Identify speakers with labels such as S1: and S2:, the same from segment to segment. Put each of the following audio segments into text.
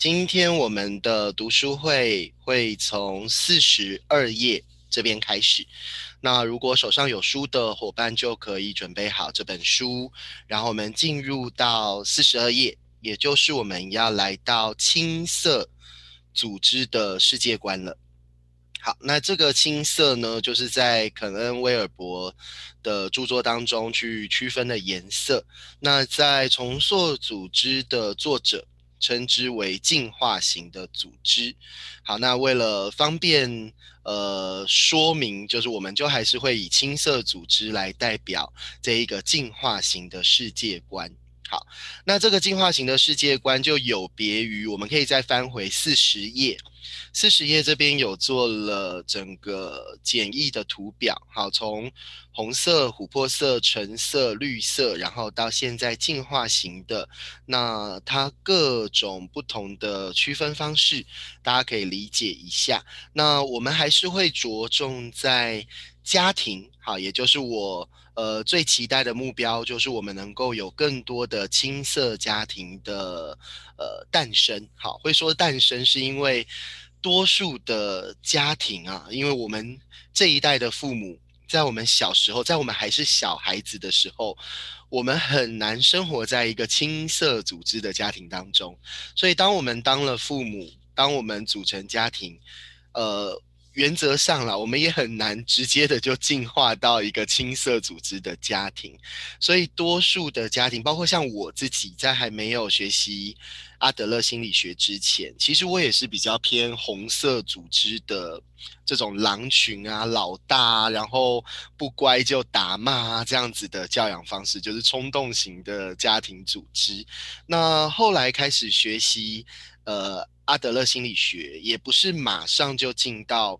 S1: 今天我们的读书会会从四十二页这边开始。那如果手上有书的伙伴，就可以准备好这本书，然后我们进入到四十二页，也就是我们要来到青色组织的世界观了。好，那这个青色呢，就是在肯恩·威尔伯的著作当中去区分的颜色。那在重塑组织的作者称之为进化型的组织。好，那为了方便呃说明，就是我们就还是会以青色组织来代表这一个进化型的世界观。好，那这个进化型的世界观就有别于，我们可以再翻回四十页。四十页这边有做了整个简易的图表，好，从红色、琥珀色、橙色、绿色，然后到现在进化型的，那它各种不同的区分方式，大家可以理解一下。那我们还是会着重在家庭，好，也就是我呃最期待的目标，就是我们能够有更多的青色家庭的呃诞生。好，会说诞生是因为。多数的家庭啊，因为我们这一代的父母，在我们小时候，在我们还是小孩子的时候，我们很难生活在一个青色组织的家庭当中。所以，当我们当了父母，当我们组成家庭，呃。原则上啦，我们也很难直接的就进化到一个青色组织的家庭，所以多数的家庭，包括像我自己，在还没有学习阿德勒心理学之前，其实我也是比较偏红色组织的这种狼群啊、老大，啊然后不乖就打骂啊这样子的教养方式，就是冲动型的家庭组织。那后来开始学习呃阿德勒心理学，也不是马上就进到。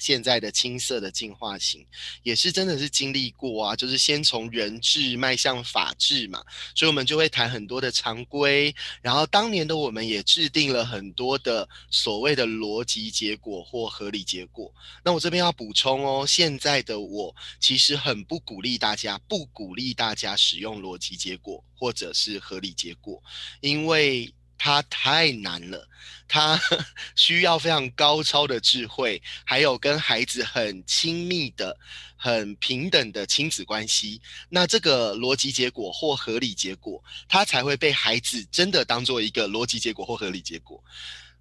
S1: 现在的青色的进化型，也是真的是经历过啊，就是先从人治迈向法治嘛，所以我们就会谈很多的常规，然后当年的我们也制定了很多的所谓的逻辑结果或合理结果。那我这边要补充哦，现在的我其实很不鼓励大家，不鼓励大家使用逻辑结果或者是合理结果，因为。它太难了，它 需要非常高超的智慧，还有跟孩子很亲密的、很平等的亲子关系。那这个逻辑结果或合理结果，它才会被孩子真的当做一个逻辑结果或合理结果。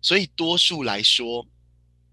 S1: 所以多数来说。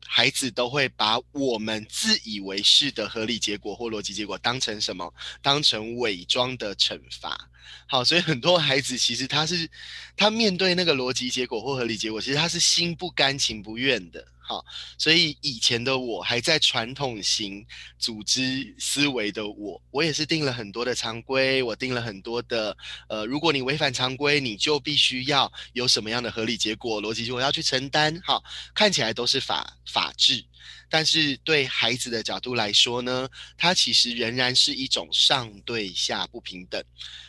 S1: 孩子都会把我们自以为是的合理结果或逻辑结果当成什么？当成伪装的惩罚。好，所以很多孩子其实他是他面对那个逻辑结果或合理结果，其实他是心不甘情不愿的。好，所以以前的我还在传统型组织思维的我，我也是定了很多的常规，我定了很多的，呃，如果你违反常规，你就必须要有什么样的合理结果、逻辑结果要去承担。好，看起来都是法法治，但是对孩子的角度来说呢，它其实仍然是一种上对下不平等。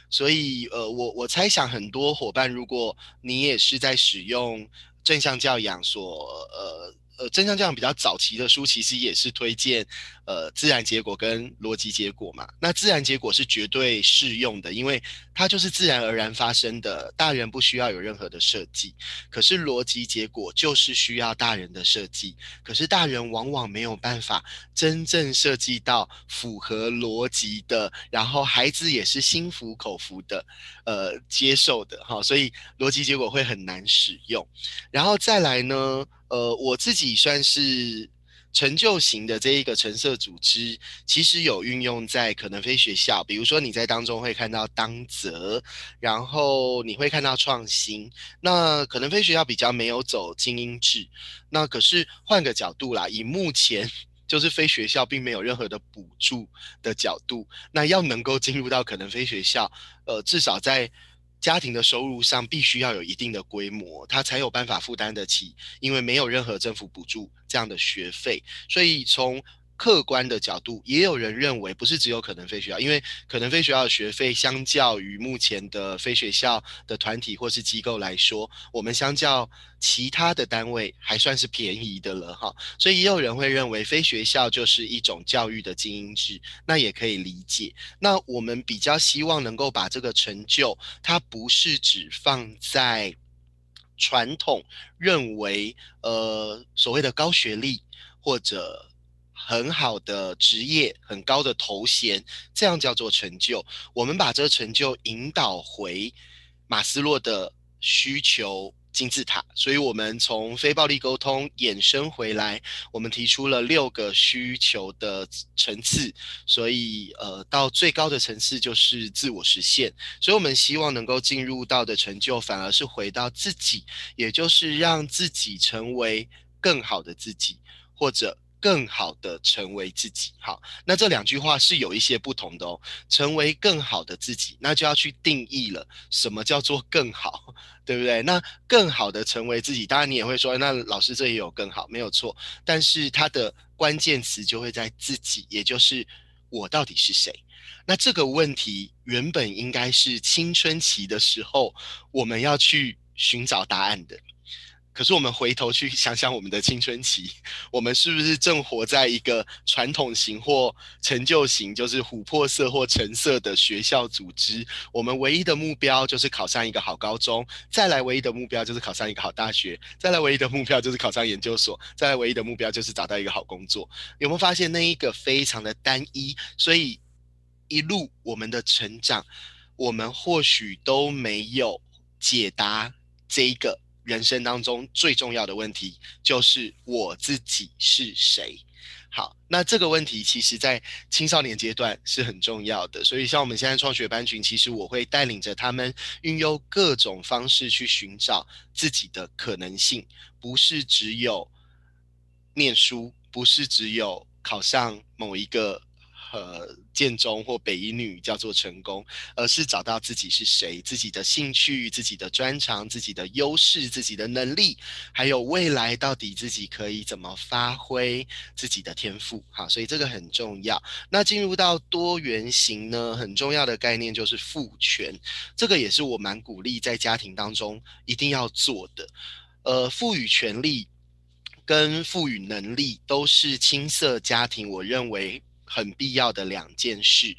S1: 所以，呃，我我猜想很多伙伴，如果你也是在使用正向教养所，呃。呃，真相这样比较早期的书，其实也是推荐，呃，自然结果跟逻辑结果嘛。那自然结果是绝对适用的，因为它就是自然而然发生的，大人不需要有任何的设计。可是逻辑结果就是需要大人的设计，可是大人往往没有办法真正设计到符合逻辑的，然后孩子也是心服口服的，呃，接受的哈。所以逻辑结果会很难使用。然后再来呢？呃，我自己算是成就型的这一个橙色组织，其实有运用在可能非学校，比如说你在当中会看到当责，然后你会看到创新。那可能非学校比较没有走精英制，那可是换个角度啦，以目前就是非学校并没有任何的补助的角度，那要能够进入到可能非学校，呃，至少在。家庭的收入上必须要有一定的规模，他才有办法负担得起，因为没有任何政府补助这样的学费，所以从。客观的角度，也有人认为不是只有可能非学校，因为可能非学校的学费相较于目前的非学校的团体或是机构来说，我们相较其他的单位还算是便宜的了哈。所以也有人会认为非学校就是一种教育的精英制，那也可以理解。那我们比较希望能够把这个成就，它不是只放在。传统认为，呃，所谓的高学历或者很好的职业、很高的头衔，这样叫做成就。我们把这个成就引导回马斯洛的需求。金字塔，所以我们从非暴力沟通衍生回来，我们提出了六个需求的层次，所以呃，到最高的层次就是自我实现。所以我们希望能够进入到的成就，反而是回到自己，也就是让自己成为更好的自己，或者。更好的成为自己，好，那这两句话是有一些不同的哦。成为更好的自己，那就要去定义了，什么叫做更好，对不对？那更好的成为自己，当然你也会说，那老师这也有更好，没有错。但是它的关键词就会在自己，也就是我到底是谁？那这个问题原本应该是青春期的时候我们要去寻找答案的。可是我们回头去想想，我们的青春期，我们是不是正活在一个传统型或成就型，就是琥珀色或橙色的学校组织？我们唯一的目标就是考上一个好高中，再来唯一的目标就是考上一个好大学，再来唯一的目标就是考上研究所，再来唯一的目标就是找到一个好工作。有没有发现那一个非常的单一？所以一路我们的成长，我们或许都没有解答这一个。人生当中最重要的问题就是我自己是谁。好，那这个问题其实在青少年阶段是很重要的。所以像我们现在创学班群，其实我会带领着他们运用各种方式去寻找自己的可能性，不是只有念书，不是只有考上某一个。呃，建中或北一女叫做成功，而是找到自己是谁，自己的兴趣、自己的专长、自己的优势、自己的能力，还有未来到底自己可以怎么发挥自己的天赋。好，所以这个很重要。那进入到多元型呢，很重要的概念就是赋权，这个也是我蛮鼓励在家庭当中一定要做的。呃，赋予权利跟赋予能力都是青涩家庭，我认为。很必要的两件事，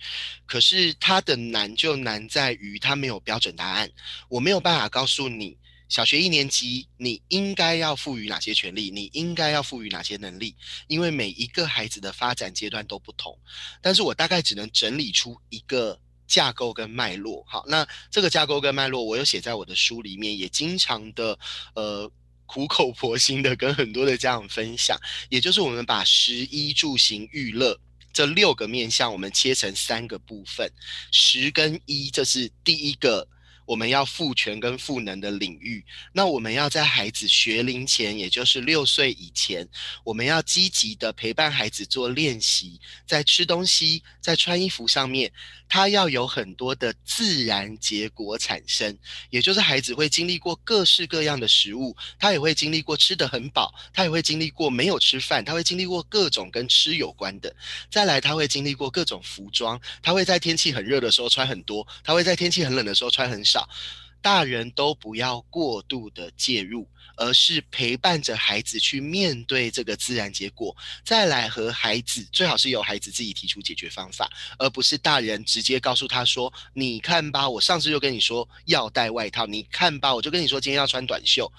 S1: 可是它的难就难在于它没有标准答案。我没有办法告诉你，小学一年级你应该要赋予哪些权利，你应该要赋予哪些能力，因为每一个孩子的发展阶段都不同。但是我大概只能整理出一个架构跟脉络。好，那这个架构跟脉络，我有写在我的书里面，也经常的呃苦口婆心的跟很多的家长分享。也就是我们把食衣住行娱乐。这六个面向，我们切成三个部分，十跟一，这是第一个。我们要赋权跟赋能的领域，那我们要在孩子学龄前，也就是六岁以前，我们要积极的陪伴孩子做练习，在吃东西、在穿衣服上面，他要有很多的自然结果产生，也就是孩子会经历过各式各样的食物，他也会经历过吃得很饱，他也会经历过没有吃饭，他会经历过各种跟吃有关的，再来他会经历过各种服装，他会在天气很热的时候穿很多，他会在天气很冷的时候穿很少。大人都不要过度的介入，而是陪伴着孩子去面对这个自然结果，再来和孩子，最好是由孩子自己提出解决方法，而不是大人直接告诉他说：“你看吧，我上次就跟你说要带外套，你看吧，我就跟你说今天要穿短袖。”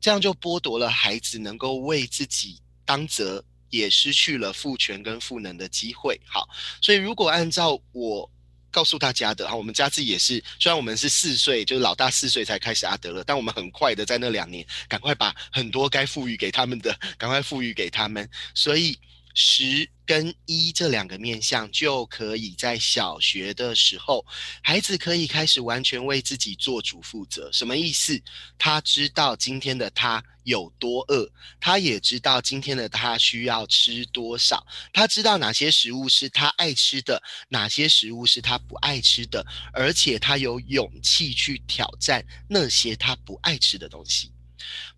S1: 这样就剥夺了孩子能够为自己当责，也失去了赋权跟赋能的机会。好，所以如果按照我。告诉大家的哈，我们家自己也是，虽然我们是四岁，就是老大四岁才开始阿德勒，但我们很快的在那两年，赶快把很多该赋予给他们的，赶快赋予给他们，所以。十跟一这两个面向，就可以在小学的时候，孩子可以开始完全为自己做主负责。什么意思？他知道今天的他有多饿，他也知道今天的他需要吃多少，他知道哪些食物是他爱吃的，哪些食物是他不爱吃的，而且他有勇气去挑战那些他不爱吃的东西。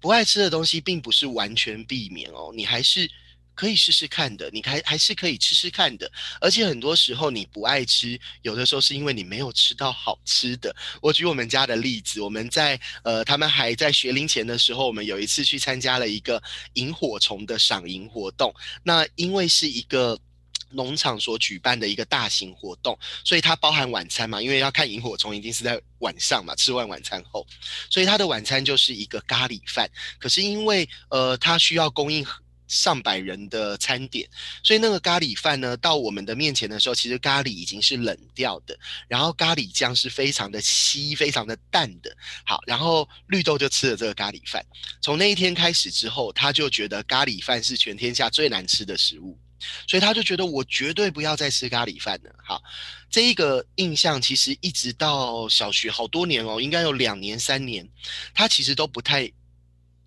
S1: 不爱吃的东西，并不是完全避免哦，你还是。可以试试看的，你还还是可以吃吃看的，而且很多时候你不爱吃，有的时候是因为你没有吃到好吃的。我举我们家的例子，我们在呃他们还在学龄前的时候，我们有一次去参加了一个萤火虫的赏萤活动。那因为是一个农场所举办的一个大型活动，所以它包含晚餐嘛，因为要看萤火虫一定是在晚上嘛，吃完晚餐后，所以它的晚餐就是一个咖喱饭。可是因为呃，它需要供应上百人的餐点，所以那个咖喱饭呢，到我们的面前的时候，其实咖喱已经是冷掉的，然后咖喱酱是非常的稀、非常的淡的。好，然后绿豆就吃了这个咖喱饭。从那一天开始之后，他就觉得咖喱饭是全天下最难吃的食物。所以他就觉得我绝对不要再吃咖喱饭了。好，这一个印象其实一直到小学好多年哦，应该有两年三年，他其实都不太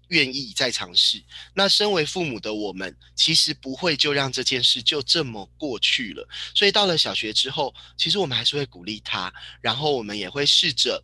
S1: 愿意再尝试。那身为父母的我们，其实不会就让这件事就这么过去了。所以到了小学之后，其实我们还是会鼓励他，然后我们也会试着，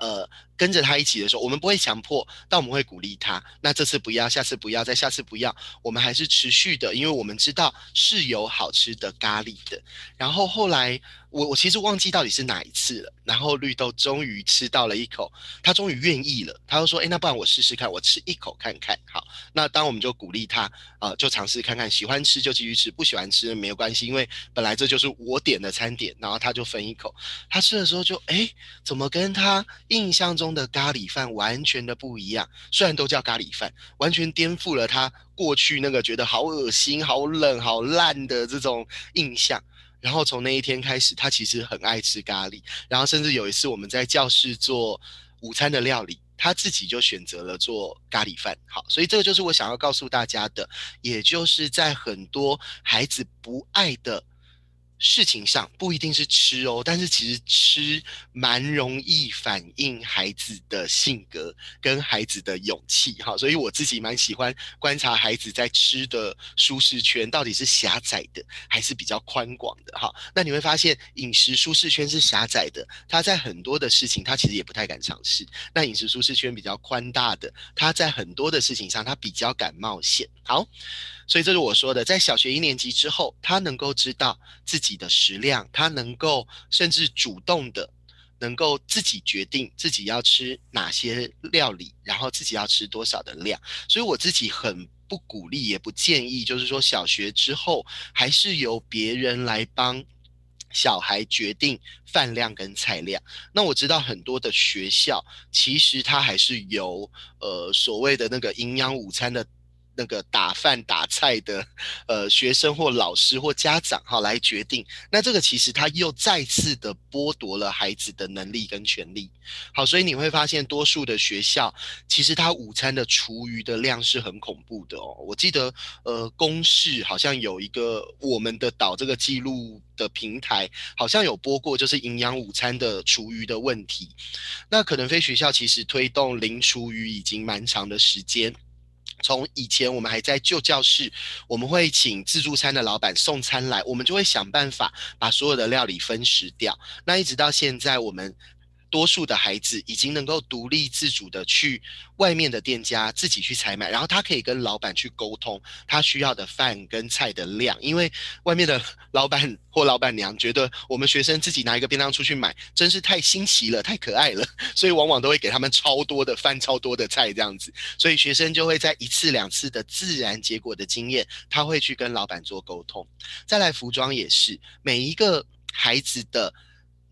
S1: 呃。跟着他一起的时候，我们不会强迫，但我们会鼓励他。那这次不要，下次不要，再下次不要，我们还是持续的，因为我们知道是有好吃的咖喱的。然后后来，我我其实忘记到底是哪一次了。然后绿豆终于吃到了一口，他终于愿意了。他就说：“哎，那不然我试试看，我吃一口看看。”好，那当我们就鼓励他啊，就尝试看看，喜欢吃就继续吃，不喜欢吃没有关系，因为本来这就是我点的餐点。然后他就分一口，他吃的时候就哎，怎么跟他印象中。中的咖喱饭完全的不一样，虽然都叫咖喱饭，完全颠覆了他过去那个觉得好恶心、好冷、好烂的这种印象。然后从那一天开始，他其实很爱吃咖喱。然后甚至有一次我们在教室做午餐的料理，他自己就选择了做咖喱饭。好，所以这个就是我想要告诉大家的，也就是在很多孩子不爱的。事情上不一定是吃哦，但是其实吃蛮容易反映孩子的性格跟孩子的勇气哈，所以我自己蛮喜欢观察孩子在吃的舒适圈到底是狭窄的还是比较宽广的哈。那你会发现饮食舒适圈是狭窄的，他在很多的事情他其实也不太敢尝试；那饮食舒适圈比较宽大的，他在很多的事情上他比较敢冒险。好。所以这是我说的，在小学一年级之后，他能够知道自己你的食量，他能够甚至主动的，能够自己决定自己要吃哪些料理，然后自己要吃多少的量。所以我自己很不鼓励，也不建议，就是说小学之后还是由别人来帮小孩决定饭量跟菜量。那我知道很多的学校其实它还是由呃所谓的那个营养午餐的。那个打饭打菜的，呃，学生或老师或家长哈来决定，那这个其实他又再次的剥夺了孩子的能力跟权利。好，所以你会发现，多数的学校其实他午餐的厨余的量是很恐怖的哦。我记得，呃，公视好像有一个我们的岛这个记录的平台，好像有播过，就是营养午餐的厨余的问题。那可能非学校其实推动零厨余已经蛮长的时间。从以前我们还在旧教室，我们会请自助餐的老板送餐来，我们就会想办法把所有的料理分食掉。那一直到现在，我们。多数的孩子已经能够独立自主的去外面的店家自己去采买，然后他可以跟老板去沟通他需要的饭跟菜的量，因为外面的老板或老板娘觉得我们学生自己拿一个便当出去买 真是太新奇了，太可爱了，所以往往都会给他们超多的饭、超多的菜这样子，所以学生就会在一次两次的自然结果的经验，他会去跟老板做沟通。再来服装也是每一个孩子的。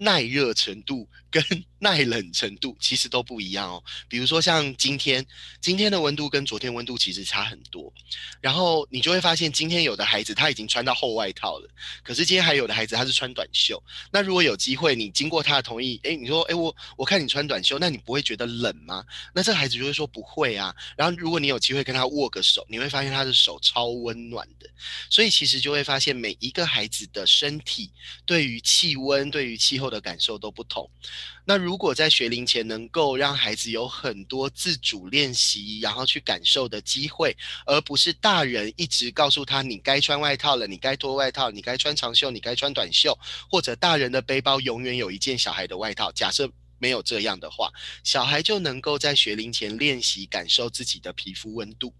S1: 耐热程度跟 耐冷程度其实都不一样哦。比如说像今天，今天的温度跟昨天温度其实差很多。然后你就会发现，今天有的孩子他已经穿到厚外套了，可是今天还有的孩子他是穿短袖。那如果有机会，你经过他的同意，哎，你说，哎，我我看你穿短袖，那你不会觉得冷吗？那这孩子就会说不会啊。然后如果你有机会跟他握个手，你会发现他的手超温暖的。所以其实就会发现，每一个孩子的身体对于气温、对于气候。的感受都不同。那如果在学龄前能够让孩子有很多自主练习，然后去感受的机会，而不是大人一直告诉他你该穿外套了，你该脱外套，你该穿长袖，你该穿短袖，或者大人的背包永远有一件小孩的外套。假设没有这样的话，小孩就能够在学龄前练习感受自己的皮肤温度。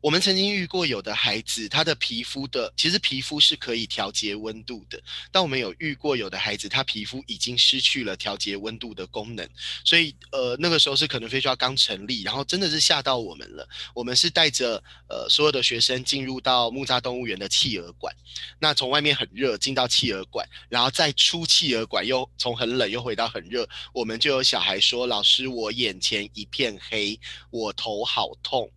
S1: 我们曾经遇过有的孩子，他的皮肤的其实皮肤是可以调节温度的，但我们有遇过有的孩子，他皮肤已经失去了调节温度的功能，所以呃那个时候是可能非需要刚成立，然后真的是吓到我们了。我们是带着呃所有的学生进入到木栅动物园的企鹅馆，那从外面很热进到企鹅馆，然后再出企鹅馆又从很冷又回到很热，我们就有小孩说：“老师，我眼前一片黑，我头好痛，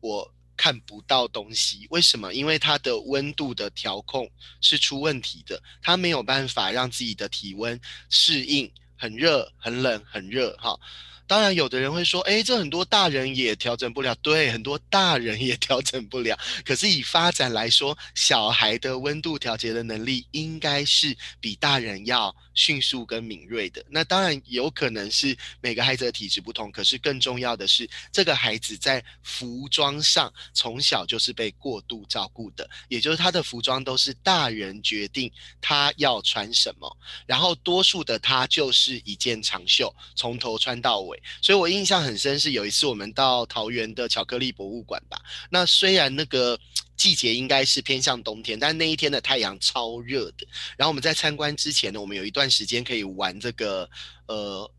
S1: 我。”看不到东西，为什么？因为它的温度的调控是出问题的，它没有办法让自己的体温适应很热、很冷、很热，哈。当然，有的人会说：“哎，这很多大人也调整不了。”对，很多大人也 调整不了。可是以发展来说，小孩的温度调节的能力应该是比大人要迅速跟敏锐的。那当然有可能是每个孩子的体质不同，可是更重要的是，这个孩子在服装上从小就是被过度照顾的，也就是他的服装都是大人决定他要穿什么，然后多数的他就是一件长袖，从头穿到尾。所以我印象很深，是有一次我们到桃园的巧克力博物馆吧。那虽然那个季节应该是偏向冬天，但那一天的太阳超热的。然后我们在参观之前呢，我们有一段时间可以玩这个，呃，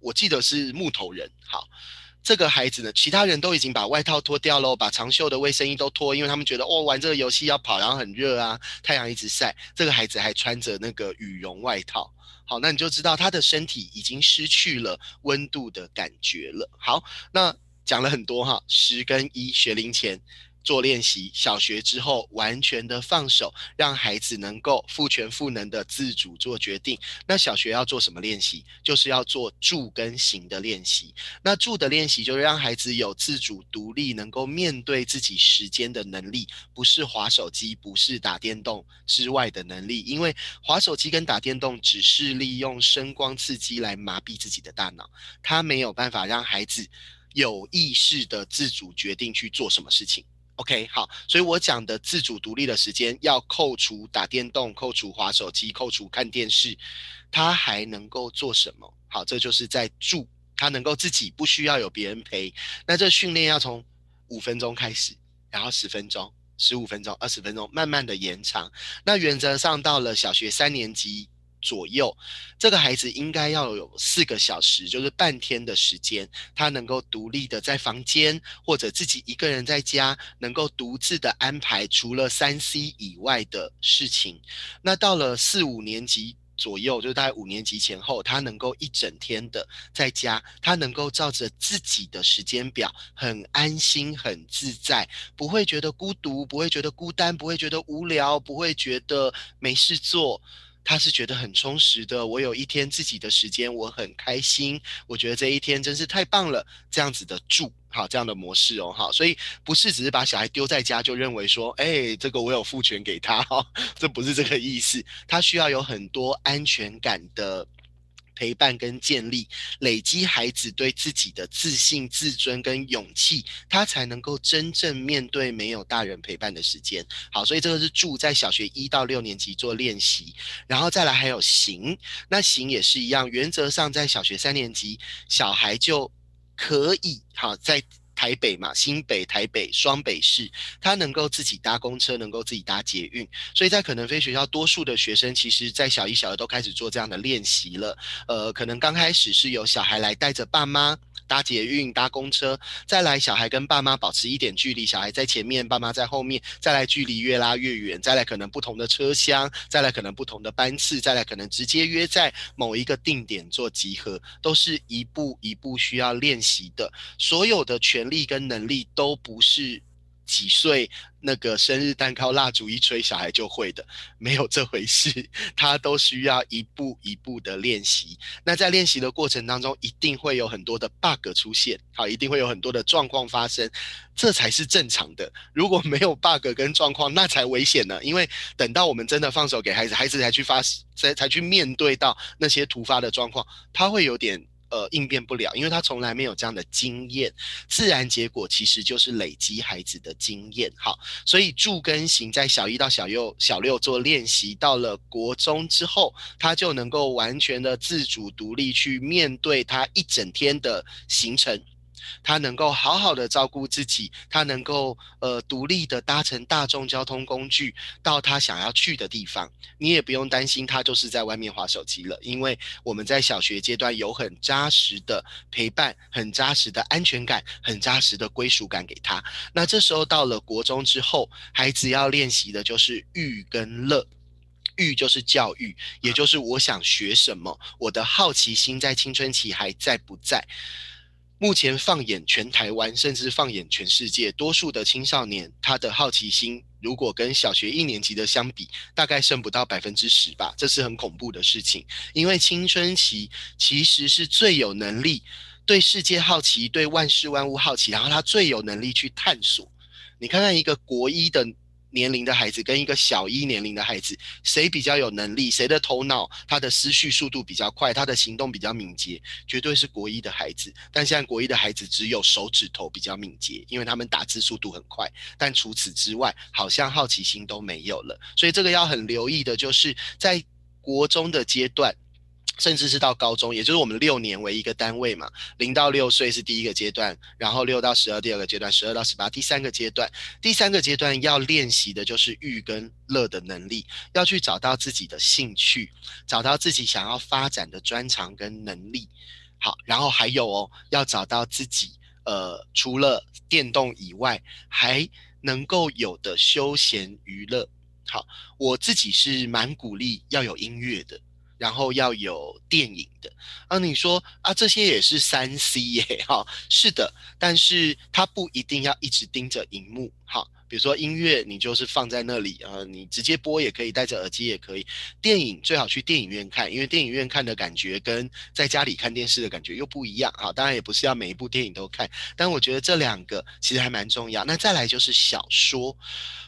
S1: 我记得是木头人。好，这个孩子呢，其他人都已经把外套脱掉喽，把长袖的卫生衣都脱，因为他们觉得哦，玩这个游戏要跑，然后很热啊，太阳一直晒。这个孩子还穿着那个羽绒外套。好，那你就知道他的身体已经失去了温度的感觉了。好，那讲了很多哈，十跟一学龄前。做练习，小学之后完全的放手，让孩子能够赋权赋能的自主做决定。那小学要做什么练习？就是要做住跟行的练习。那住的练习就是让孩子有自主独立，能够面对自己时间的能力，不是划手机，不是打电动之外的能力。因为划手机跟打电动只是利用声光刺激来麻痹自己的大脑，他没有办法让孩子有意识的自主决定去做什么事情。OK，好，所以我讲的自主独立的时间要扣除打电动、扣除滑手机、扣除看电视，他还能够做什么？好，这就是在住，他能够自己不需要有别人陪。那这训练要从五分钟开始，然后十分钟、十五分钟、二十分钟，慢慢的延长。那原则上到了小学三年级。左右，这个孩子应该要有四个小时，就是半天的时间，他能够独立的在房间或者自己一个人在家，能够独自的安排除了三 C 以外的事情。那到了四五年级左右，就大概五年级前后，他能够一整天的在家，他能够照着自己的时间表，很安心、很自在，不会觉得孤独，不会觉得孤单，不会觉得无聊，不会觉得没事做。他是觉得很充实的，我有一天自己的时间，我很开心。我觉得这一天真是太棒了，这样子的住，好这样的模式哦，好，所以不是只是把小孩丢在家就认为说，哎，这个我有父权给他，哈，这不是这个意思。他需要有很多安全感的。陪伴跟建立，累积孩子对自己的自信、自尊跟勇气，他才能够真正面对没有大人陪伴的时间。好，所以这个是住在小学一到六年级做练习，然后再来还有行，那行也是一样，原则上在小学三年级，小孩就可以好在。台北嘛，新北、台北双北市，他能够自己搭公车，能够自己搭捷运，所以在可能非学校，多数的学生其实，在小一、小二都开始做这样的练习了。呃，可能刚开始是有小孩来带着爸妈搭捷运、搭公车，再来小孩跟爸妈保持一点距离，小孩在前面，爸妈在后面，再来距离越拉越远，再来可能不同的车厢，再来可能不同的班次，再来可能直接约在某一个定点做集合，都是一步一步需要练习的，所有的权利跟能力都不是几岁那个生日蛋糕蜡烛一吹小孩就会的，没有这回事，他都需要一步一步的练习。那在练习的过程当中，一定会有很多的 bug 出现，好，一定会有很多的状况发生，这才是正常的。如果没有 bug 跟状况，那才危险呢。因为等到我们真的放手给孩子，孩子才去发，才才去面对到那些突发的状况，他会有点。呃，应变不了，因为他从来没有这样的经验。自然结果其实就是累积孩子的经验。好，所以住跟型在小一到小六、小六做练习，到了国中之后，他就能够完全的自主独立去面对他一整天的行程。他能够好好的照顾自己，他能够呃独立的搭乘大众交通工具到他想要去的地方。你也不用担心他就是在外面划手机了，因为我们在小学阶段有很扎实的陪伴、很扎实的安全感、很扎实的归属感给他。那这时候到了国中之后，孩子要练习的就是育跟乐。育就是教育，也就是我想学什么，我的好奇心在青春期还在不在？目前放眼全台湾，甚至放眼全世界，多数的青少年他的好奇心，如果跟小学一年级的相比，大概剩不到百分之十吧，这是很恐怖的事情。因为青春期其实是最有能力对世界好奇，对万事万物好奇，然后他最有能力去探索。你看看一个国一的。年龄的孩子跟一个小一年龄的孩子，谁比较有能力？谁的头脑、他的思绪速度比较快？他的行动比较敏捷？绝对是国一的孩子。但现在国一的孩子只有手指头比较敏捷，因为他们打字速度很快。但除此之外，好像好奇心都没有了。所以这个要很留意的，就是在国中的阶段。甚至是到高中，也就是我们六年为一个单位嘛，零到六岁是第一个阶段，然后六到十二第二个阶段，十二到十八第三个阶段。第三个阶段要练习的就是育跟乐的能力，要去找到自己的兴趣，找到自己想要发展的专长跟能力。好，然后还有哦，要找到自己呃除了电动以外还能够有的休闲娱乐。好，我自己是蛮鼓励要有音乐的。然后要有电影的啊，你说啊，这些也是三 C 耶，哈，是的，但是它不一定要一直盯着荧幕，哈，比如说音乐，你就是放在那里啊，你直接播也可以，戴着耳机也可以。电影最好去电影院看，因为电影院看的感觉跟在家里看电视的感觉又不一样啊。当然也不是要每一部电影都看，但我觉得这两个其实还蛮重要。那再来就是小说，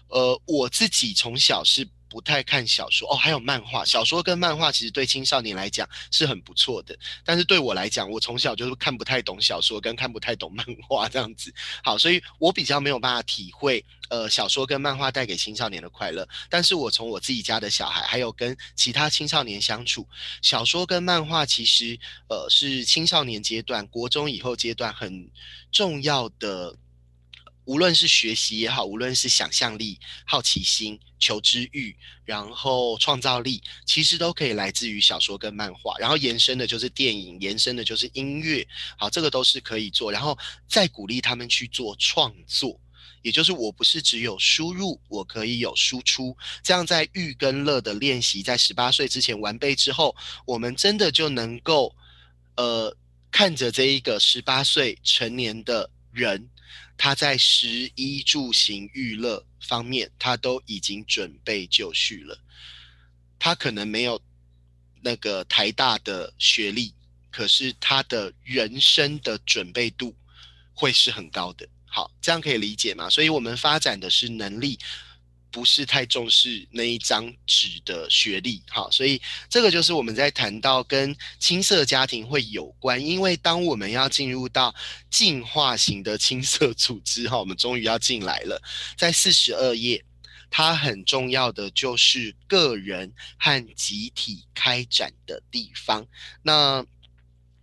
S1: 呃，我自己从小是。不太看小说哦，还有漫画。小说跟漫画其实对青少年来讲是很不错的，但是对我来讲，我从小就是看不太懂小说，跟看不太懂漫画这样子。好，所以我比较没有办法体会呃小说跟漫画带给青少年的快乐。但是我从我自己家的小孩，还有跟其他青少年相处，小说跟漫画其实呃是青少年阶段、国中以后阶段很重要的。无论是学习也好，无论是想象力、好奇心、求知欲，然后创造力，其实都可以来自于小说跟漫画。然后延伸的就是电影，延伸的就是音乐。好，这个都是可以做。然后再鼓励他们去做创作，也就是我不是只有输入，我可以有输出。这样在育跟乐的练习，在十八岁之前完备之后，我们真的就能够，呃，看着这一个十八岁成年的人。他在食衣住行娱乐方面，他都已经准备就绪了。他可能没有那个台大的学历，可是他的人生的准备度会是很高的。好，这样可以理解吗？所以我们发展的是能力。不是太重视那一张纸的学历，好，所以这个就是我们在谈到跟青色家庭会有关，因为当我们要进入到进化型的青色组织，哈，我们终于要进来了，在四十二页，它很重要的就是个人和集体开展的地方，那。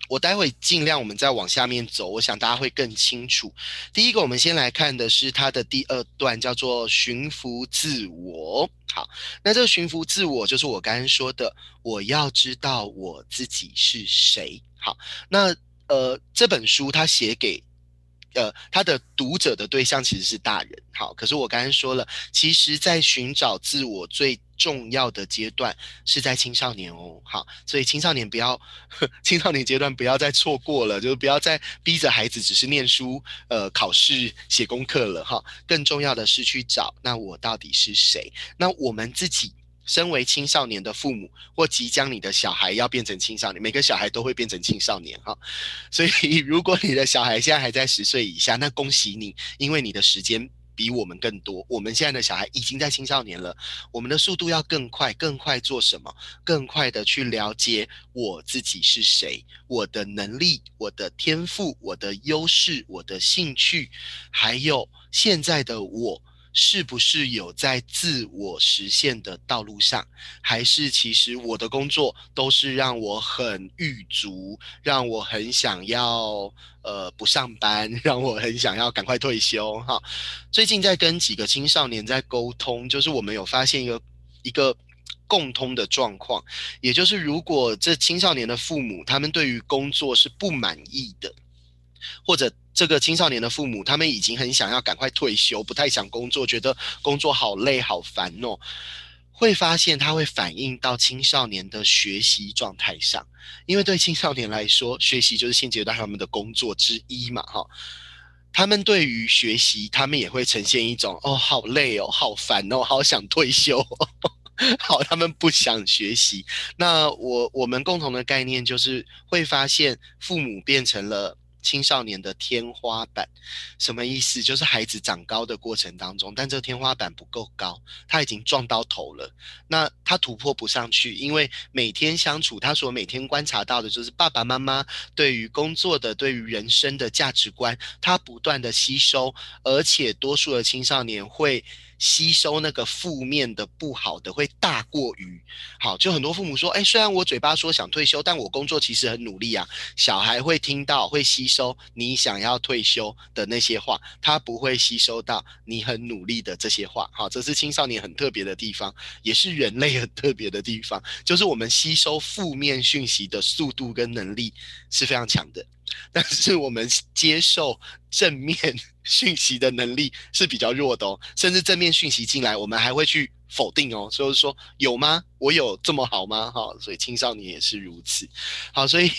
S1: 我待会尽量我们再往下面走，我想大家会更清楚。第一个，我们先来看的是它的第二段，叫做驯服自我。好，那这个驯服自我就是我刚刚说的，我要知道我自己是谁。好，那呃这本书它写给。呃，他的读者的对象其实是大人，好，可是我刚刚说了，其实，在寻找自我最重要的阶段是在青少年哦，好，所以青少年不要，青少年阶段不要再错过了，就是不要再逼着孩子只是念书、呃，考试、写功课了，哈，更重要的是去找，那我到底是谁？那我们自己。身为青少年的父母，或即将你的小孩要变成青少年，每个小孩都会变成青少年哈。所以，如果你的小孩现在还在十岁以下，那恭喜你，因为你的时间比我们更多。我们现在的小孩已经在青少年了，我们的速度要更快，更快做什么？更快的去了解我自己是谁，我的能力、我的天赋、我的优势、我的兴趣，还有现在的我是不是有在自我实现的道路上，还是其实我的工作都是让我很欲足，让我很想要呃不上班，让我很想要赶快退休哈。最近在跟几个青少年在沟通，就是我们有发现一个一个共通的状况，也就是如果这青少年的父母他们对于工作是不满意的，或者这个青少年的父母，他们已经很想要赶快退休，不太想工作，觉得工作好累好烦哦。会发现他会反映到青少年的学习状态上，因为对青少年来说，学习就是现阶段他们的工作之一嘛，哈。他们对于学习，他们也会呈现一种哦，好累哦，好烦哦，好想退休，哦 好，他们不想学习。那我我们共同的概念就是会发现，父母变成了。青少年的天花板什么意思？就是孩子长高的过程当中，但这天花板不够高，他已经撞到头了。那他突破不上去，因为每天相处，他所每天观察到的就是爸爸妈妈对于工作的、对于人生的价值观，他不断的吸收，而且多数的青少年会。吸收那个负面的不好的会大过于好，就很多父母说，哎，虽然我嘴巴说想退休，但我工作其实很努力啊。小孩会听到会吸收你想要退休的那些话，他不会吸收到你很努力的这些话。好，这是青少年很特别的地方，也是人类很特别的地方，就是我们吸收负面讯息的速度跟能力是非常强的。但是我们接受正面讯息的能力是比较弱的哦，甚至正面讯息进来，我们还会去否定哦，所以说有吗？我有这么好吗？哈，所以青少年也是如此。好，所以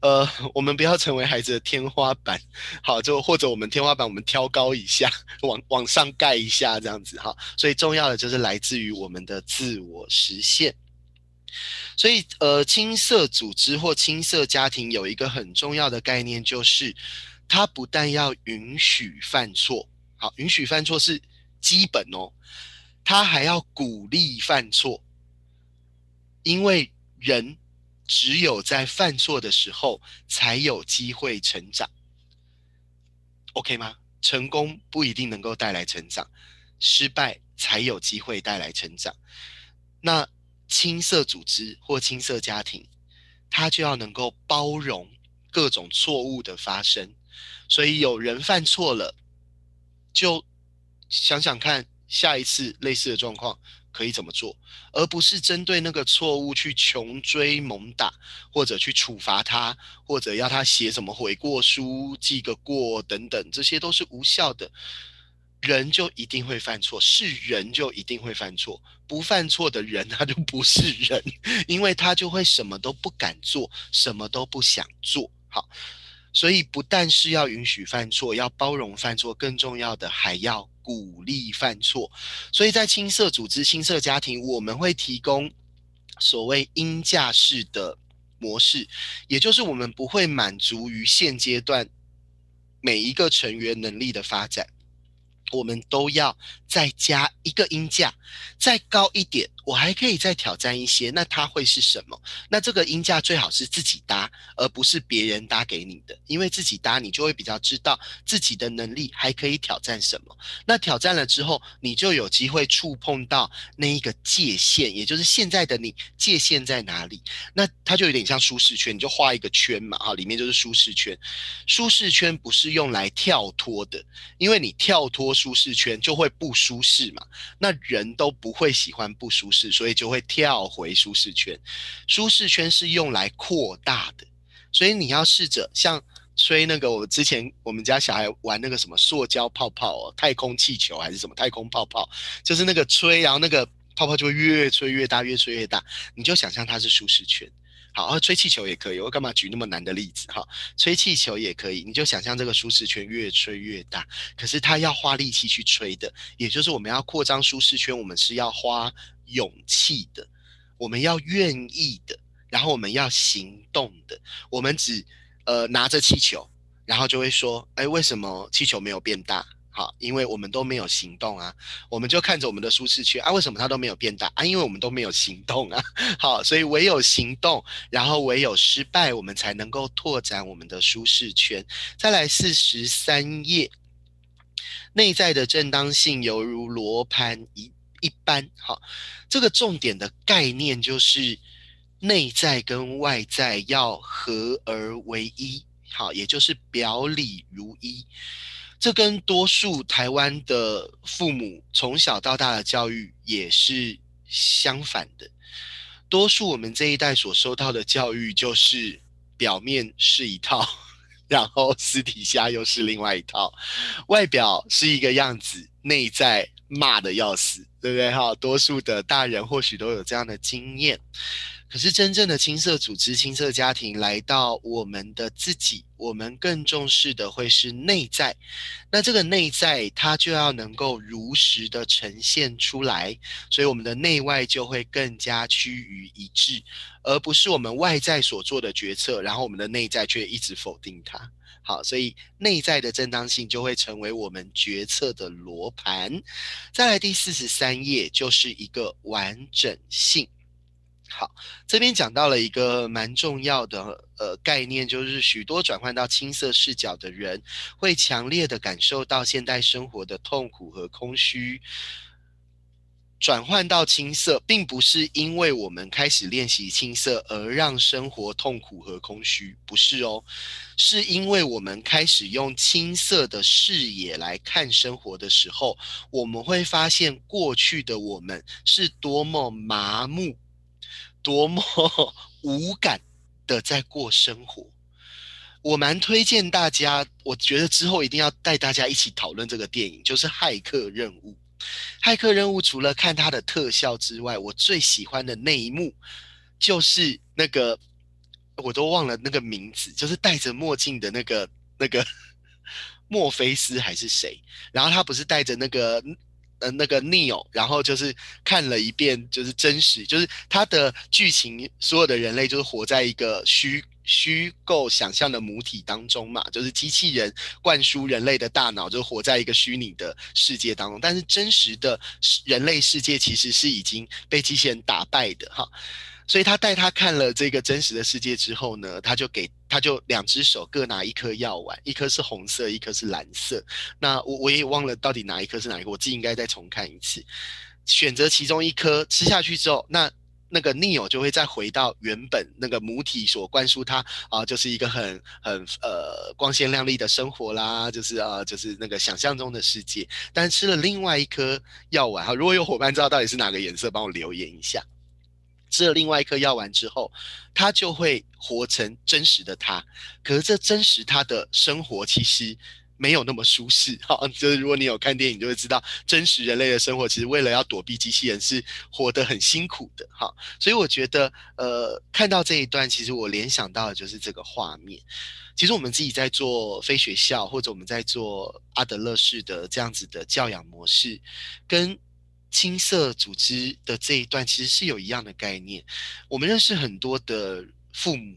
S1: 呃，我们不要成为孩子的天花板，好，就或者我们天花板我们挑高一下，往往上盖一下这样子哈。所以重要的就是来自于我们的自我实现。所以，呃，青色组织或青色家庭有一个很重要的概念，就是他不但要允许犯错，好，允许犯错是基本哦，他还要鼓励犯错，因为人只有在犯错的时候才有机会成长，OK 吗？成功不一定能够带来成长，失败才有机会带来成长，那。青色组织或青色家庭，他就要能够包容各种错误的发生，所以有人犯错了，就想想看下一次类似的状况可以怎么做，而不是针对那个错误去穷追猛打，或者去处罚他，或者要他写什么悔过书、记个过等等，这些都是无效的。人就一定会犯错，是人就一定会犯错，不犯错的人他就不是人，因为他就会什么都不敢做，什么都不想做。好，所以不但是要允许犯错，要包容犯错，更重要的还要鼓励犯错。所以在青涩组织、青涩家庭，我们会提供所谓因价式的模式，也就是我们不会满足于现阶段每一个成员能力的发展。我们都要再加一个音价，再高一点，我还可以再挑战一些。那它会是什么？那这个音价最好是自己搭，而不是别人搭给你的。因为自己搭，你就会比较知道自己的能力还可以挑战什么。那挑战了之后，你就有机会触碰到那一个界限，也就是现在的你界限在哪里？那它就有点像舒适圈，你就画一个圈嘛，哈，里面就是舒适圈。舒适圈不是用来跳脱的，因为你跳脱。舒适圈就会不舒适嘛？那人都不会喜欢不舒适，所以就会跳回舒适圈。舒适圈是用来扩大的，所以你要试着像吹那个，我之前我们家小孩玩那个什么塑胶泡泡哦，太空气球还是什么太空泡泡，就是那个吹，然后那个泡泡就会越吹越大，越吹越大，你就想象它是舒适圈。好，吹气球也可以。我干嘛举那么难的例子？哈，吹气球也可以。你就想象这个舒适圈越吹越大，可是它要花力气去吹的，也就是我们要扩张舒适圈，我们是要花勇气的，我们要愿意的，然后我们要行动的。我们只呃拿着气球，然后就会说，哎，为什么气球没有变大？好，因为我们都没有行动啊，我们就看着我们的舒适圈啊，为什么它都没有变大啊？因为我们都没有行动啊。好，所以唯有行动，然后唯有失败，我们才能够拓展我们的舒适圈。再来四十三页，内在的正当性犹如罗盘一一般。好，这个重点的概念就是内在跟外在要合而为一。好，也就是表里如一。这跟多数台湾的父母从小到大的教育也是相反的。多数我们这一代所收到的教育就是表面是一套，然后私底下又是另外一套。外表是一个样子，内在骂的要死，对不对？哈，多数的大人或许都有这样的经验。可是真正的青涩组织、青涩家庭来到我们的自己，我们更重视的会是内在。那这个内在，它就要能够如实的呈现出来，所以我们的内外就会更加趋于一致，而不是我们外在所做的决策，然后我们的内在却一直否定它。好，所以内在的正当性就会成为我们决策的罗盘。再来第四十三页，就是一个完整性。好，这边讲到了一个蛮重要的呃概念，就是许多转换到青色视角的人，会强烈的感受到现代生活的痛苦和空虚。转换到青色，并不是因为我们开始练习青色而让生活痛苦和空虚，不是哦，是因为我们开始用青色的视野来看生活的时候，我们会发现过去的我们是多么麻木。多么无感的在过生活，我蛮推荐大家。我觉得之后一定要带大家一起讨论这个电影，就是《骇客任务》。《骇客任务》除了看它的特效之外，我最喜欢的那一幕就是那个我都忘了那个名字，就是戴着墨镜的那个那个墨菲斯还是谁？然后他不是戴着那个。呃，那个 Neo，然后就是看了一遍，就是真实，就是他的剧情，所有的人类就是活在一个虚虚构想象的母体当中嘛，就是机器人灌输人类的大脑，就活在一个虚拟的世界当中。但是真实的人类世界其实是已经被机器人打败的哈。所以他带他看了这个真实的世界之后呢，他就给他就两只手各拿一颗药丸，一颗是红色，一颗是蓝色。那我我也忘了到底哪一颗是哪一个，我自己应该再重看一次。选择其中一颗吃下去之后，那那个 Neo 就会再回到原本那个母体所灌输他啊，就是一个很很呃光鲜亮丽的生活啦，就是啊就是那个想象中的世界。但吃了另外一颗药丸哈，如果有伙伴知道到底是哪个颜色，帮我留言一下。吃了另外一颗药丸之后，他就会活成真实的他。可是这真实他的生活其实没有那么舒适。哈，就是如果你有看电影，就会知道真实人类的生活其实为了要躲避机器人是活得很辛苦的。哈，所以我觉得，呃，看到这一段，其实我联想到的就是这个画面。其实我们自己在做非学校，或者我们在做阿德勒式的这样子的教养模式，跟。青色组织的这一段其实是有一样的概念。我们认识很多的父母，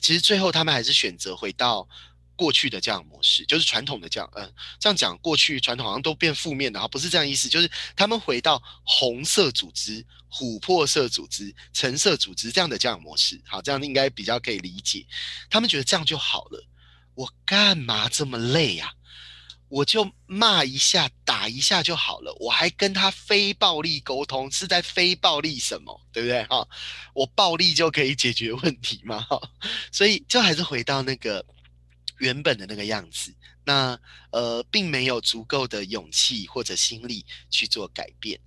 S1: 其实最后他们还是选择回到过去的这样模式，就是传统的这样。嗯，这样讲过去传统好像都变负面的哈，不是这样意思，就是他们回到红色组织、琥珀色组织、橙色组织这样的这样模式。好，这样应该比较可以理解。他们觉得这样就好了，我干嘛这么累呀？我就骂一下、打一下就好了，我还跟他非暴力沟通，是在非暴力什么，对不对哈？我暴力就可以解决问题吗？哈，所以就还是回到那个原本的那个样子，那呃，并没有足够的勇气或者心力去做改变，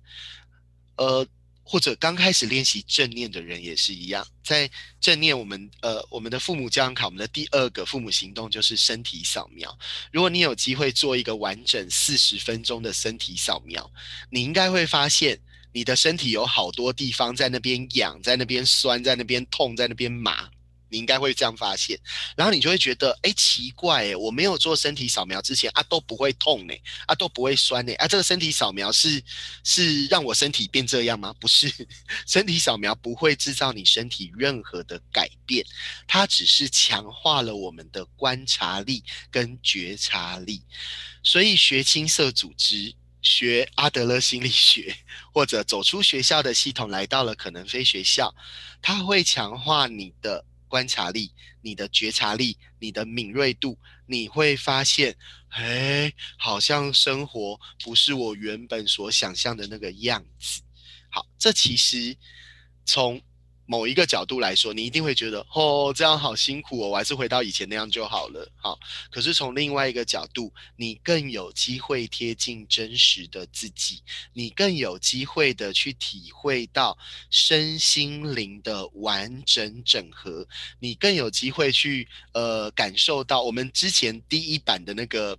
S1: 呃。或者刚开始练习正念的人也是一样，在正念，我们呃，我们的父母教养卡，我们的第二个父母行动就是身体扫描。如果你有机会做一个完整四十分钟的身体扫描，你应该会发现你的身体有好多地方在那边痒，在那边酸，在那边痛，在那边麻。你应该会这样发现，然后你就会觉得，哎，奇怪，哎，我没有做身体扫描之前啊都不会痛呢，啊都不会酸呢，啊这个身体扫描是是让我身体变这样吗？不是，身体扫描不会制造你身体任何的改变，它只是强化了我们的观察力跟觉察力。所以学青色组织，学阿德勒心理学，或者走出学校的系统，来到了可能非学校，它会强化你的。观察力、你的觉察力、你的敏锐度，你会发现，哎，好像生活不是我原本所想象的那个样子。好，这其实从某一个角度来说，你一定会觉得哦，这样好辛苦哦，我还是回到以前那样就好了。好，可是从另外一个角度，你更有机会贴近真实的自己，你更有机会的去体会到身心灵的完整整合，你更有机会去呃感受到我们之前第一版的那个。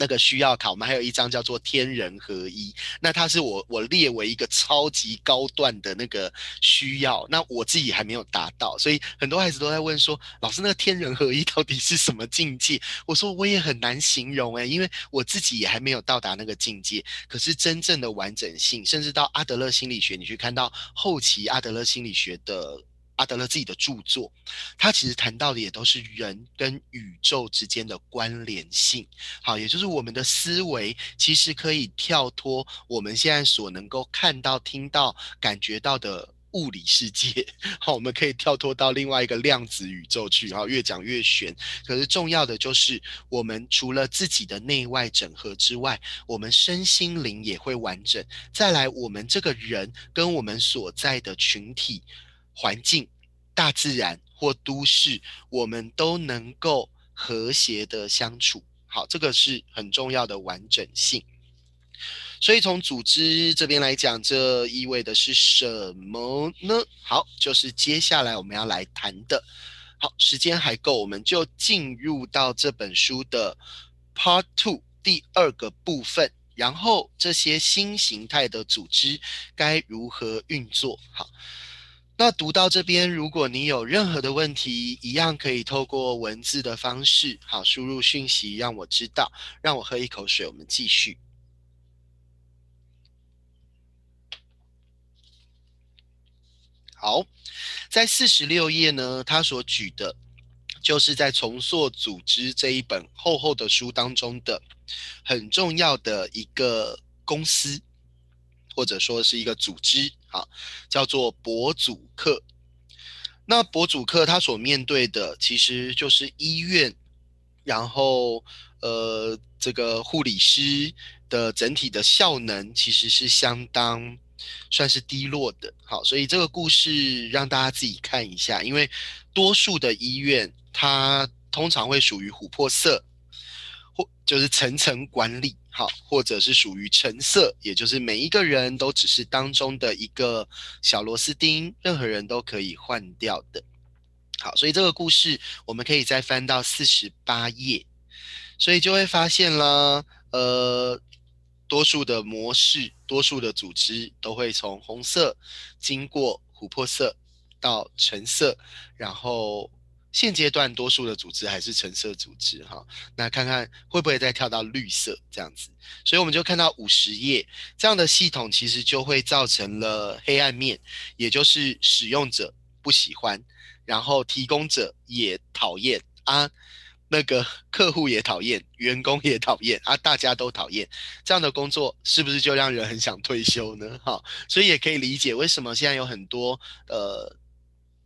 S1: 那个需要考，我们还有一张叫做天人合一，那它是我我列为一个超级高段的那个需要，那我自己还没有达到，所以很多孩子都在问说，老师那个天人合一到底是什么境界？我说我也很难形容诶，因为我自己也还没有到达那个境界。可是真正的完整性，甚至到阿德勒心理学，你去看到后期阿德勒心理学的。阿德勒自己的著作，他其实谈到的也都是人跟宇宙之间的关联性。好，也就是我们的思维其实可以跳脱我们现在所能够看到、听到、感觉到的物理世界。好，我们可以跳脱到另外一个量子宇宙去。好，越讲越玄。可是重要的就是，我们除了自己的内外整合之外，我们身心灵也会完整。再来，我们这个人跟我们所在的群体。环境、大自然或都市，我们都能够和谐的相处。好，这个是很重要的完整性。所以从组织这边来讲，这意味的是什么呢？好，就是接下来我们要来谈的。好，时间还够，我们就进入到这本书的 Part Two 第二个部分。然后这些新形态的组织该如何运作？好。那读到这边，如果你有任何的问题，一样可以透过文字的方式，好输入讯息让我知道。让我喝一口水，我们继续。好，在四十六页呢，他所举的，就是在重塑组织这一本厚厚的书当中的很重要的一个公司。或者说是一个组织，好，叫做博主课。那博主课他所面对的其实就是医院，然后呃，这个护理师的整体的效能其实是相当算是低落的。好，所以这个故事让大家自己看一下，因为多数的医院它通常会属于琥珀色。就是层层管理，好，或者是属于橙色，也就是每一个人都只是当中的一个小螺丝钉，任何人都可以换掉的。好，所以这个故事我们可以再翻到四十八页，所以就会发现了，呃，多数的模式，多数的组织都会从红色经过琥珀色到橙色，然后。现阶段多数的组织还是橙色组织，哈，那看看会不会再跳到绿色这样子，所以我们就看到五十页这样的系统，其实就会造成了黑暗面，也就是使用者不喜欢，然后提供者也讨厌啊，那个 客户也讨厌，员工也讨厌啊，大家都讨厌这样的工作，是不是就让人很想退休呢？哈，所以也可以理解为什么现在有很多呃。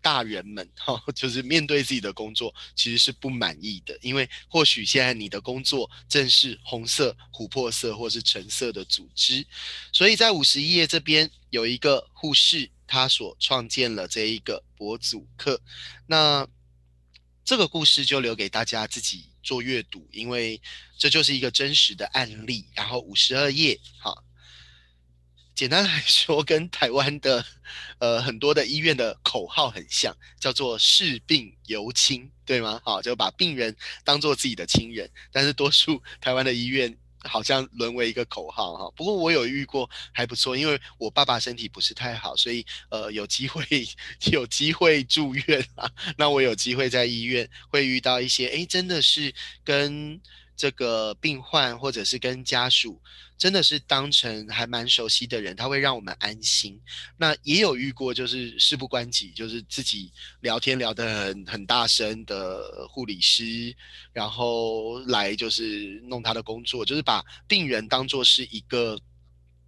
S1: 大人们 哈，就是面对自己的工作其实是不满意的，因为或许现在你的工作正是红色、琥珀色或是橙色的组织，所以在五十一页这边有一个护士，他所创建了这一个博主课，那这个故事就留给大家自己做阅读，因为这就是一个真实的案例。然后五十二页，哈。简单来说，跟台湾的 呃很多的医院的口号很像，叫做视病由亲，对吗？好，就把病人当做自己的亲人。但是多数台湾的医院好像沦为一个口号哈。不过我有遇过还不错，因为我爸爸身体不是太好，所以呃有机会 有机会住院啊。那我有机会在医院会遇到一些哎，真的是跟。这个病患或者是跟家属，真的是当成还蛮熟悉的人，他会让我们安心。那也有遇过，就是事不关己，就是自己聊天聊得很很大声的护理师，然后来就是弄他的工作，就是把病人当做是一个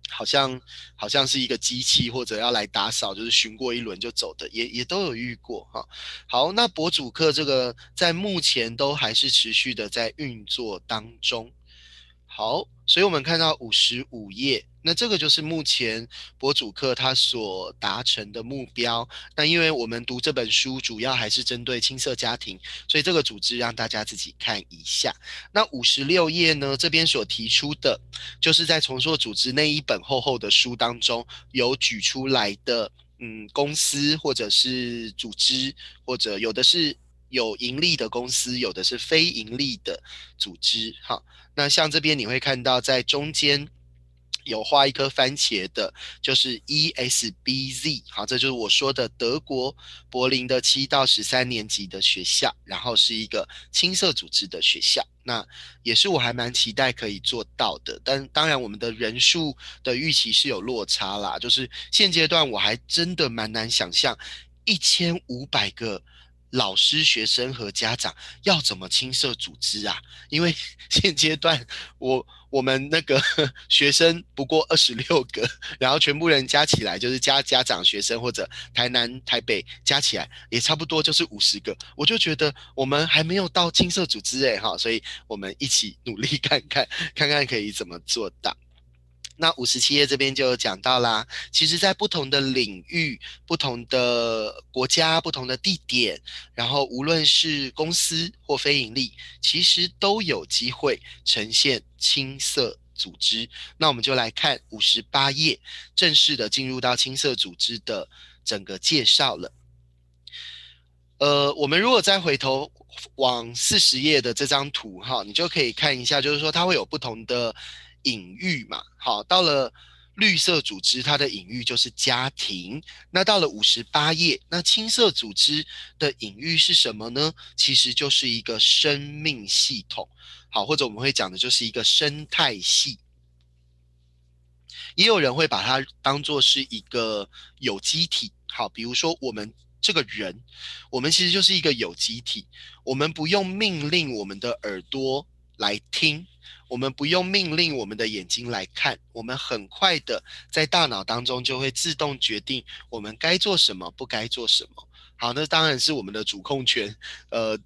S1: 好像好像是一个机器，或者要来打扫，就是巡过一轮就走的，也也都有遇过哈。好，那博主课这个在目前都还是持续的在运作当中。好，所以我们看到五十五页，那这个就是目前博主课它所达成的目标。那因为我们读这本书主要还是针对青色家庭，所以这个组织让大家自己看一下。那五十六页呢，这边所提出的，就是在重塑组织那一本厚厚的书当中有举出来的，嗯，公司或者是组织，或者有的是有盈利的公司，有的是非盈利的组织，哈。那像这边你会看到，在中间有画一颗番茄的，就是 ESBZ，好，这就是我说的德国柏林的七到十三年级的学校，然后是一个青色组织的学校，那也是我还蛮期待可以做到的。但当然，我们的人数的预期是有落差啦，就是现阶段我还真的蛮难想象一千五百个。老师、学生和家长要怎么青色组织啊？因为 现阶段我我们那个 学生不过二十六个，然后全部人加起来就是加家长、学生或者台南、台北加起来也差不多就是五十个。我就觉得我们还没有到青色组织哎哈，所以我们一起努力看看，看看可以怎么做到。那五十七页这边就有讲到啦，其实，在不同的领域、不同的国家、不同的地点，然后无论是公司或非盈利，其实都有机会呈现青色组织。那我们就来看五十八页，正式的进入到青色组织的整个介绍了。呃，我们如果再回头往四十页的这张图哈，你就可以看一下，就是说它会有不同的。隐喻嘛，好，到了绿色组织，它的隐喻就是家庭。那到了五十八页，那青色组织的隐喻是什么呢？其实就是一个生命系统，好，或者我们会讲的就是一个生态系。也有人会把它当做是一个有机体，好，比如说我们这个人，我们其实就是一个有机体，我们不用命令我们的耳朵来听。我们不用命令我们的眼睛来看，我们很快的在大脑当中就会自动决定我们该做什么，不该做什么。好，那当然是我们的主控权，呃，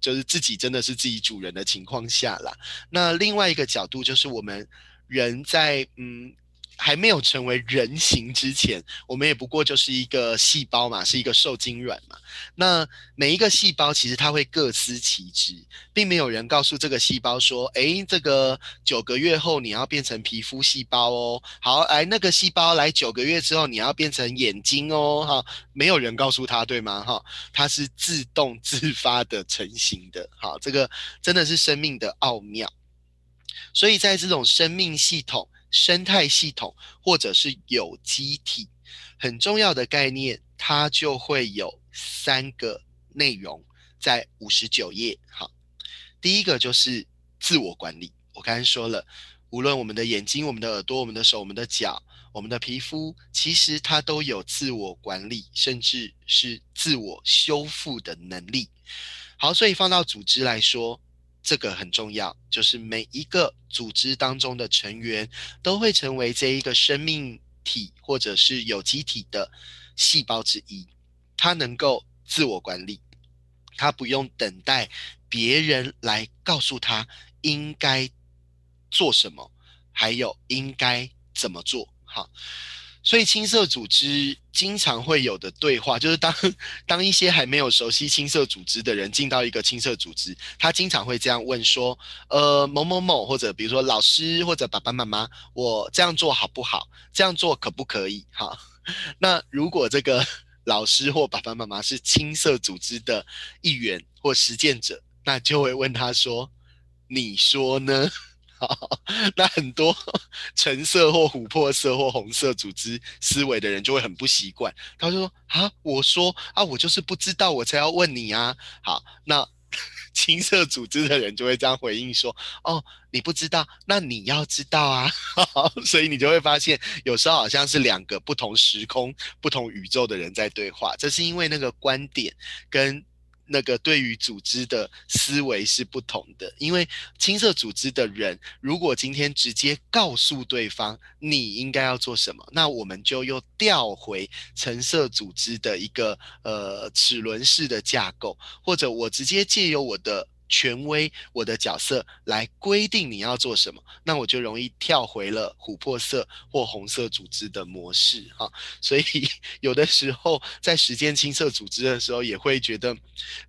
S1: 就是自己真的是自己主人的情况下啦。那另外一个角度就是我们人在嗯。还没有成为人形之前，我们也不过就是一个细胞嘛，是一个受精卵嘛。那每一个细胞其实它会各司其职，并没有人告诉这个细胞说：“诶，这个九个月后你要变成皮肤细胞哦。”好，哎那个细胞来九个月之后你要变成眼睛哦。哈，没有人告诉他，对吗？哈，它是自动自发的成型的。好，这个真的是生命的奥妙。所以在这种生命系统。生态系统或者是有机体，很重要的概念，它就会有三个内容，在五十九页。好，第一个就是自我管理。我刚才说了，无论我们的眼睛、我们的耳朵、我们的手、我们的脚、我们的皮肤，其实它都有自我管理，甚至是自我修复的能力。好，所以放到组织来说。这个很重要，就是每一个组织当中的成员都会成为这一个生命体或者是有机体的细胞之一，它能够自我管理，它不用等待别人来告诉他应该做什么，还有应该怎么做。好。所以青色组织经常会有的对话，就是当 当一些还没有熟悉青色组织的人进到一个青色组织，他经常会这样问说：“呃，某某某，或者比如说老师或者爸爸妈妈，我这样做好不好？这样做可不可以？”哈，那如果这个老师或爸爸妈妈是青色组织的一员或实践者，那就会问他说：“你说呢？” 那很多 橙色或琥珀色或红色组织思维的人就会很不习惯。他就说：“啊，我说啊，我就是不知道，我才要问你啊。”好，那 青色组织的人就会这样回应说：“哦，你不知道，那你要知道啊。”所以你就会发现，有时候好像是两个不同时空、不同宇宙的人在对话。这是因为那个观点跟那个对于组织的思维是不同的，因为青色组织的人，如果今天直接告诉对方你应该要做什么，那我们就又调回橙色组织的一个呃齿轮式的架构，或者我直接借由我的。权威，我的角色来规定你要做什么，那我就容易跳回了琥珀色或红色组织的模式哈。所以 有的时候在实践青色组织的时候，也会觉得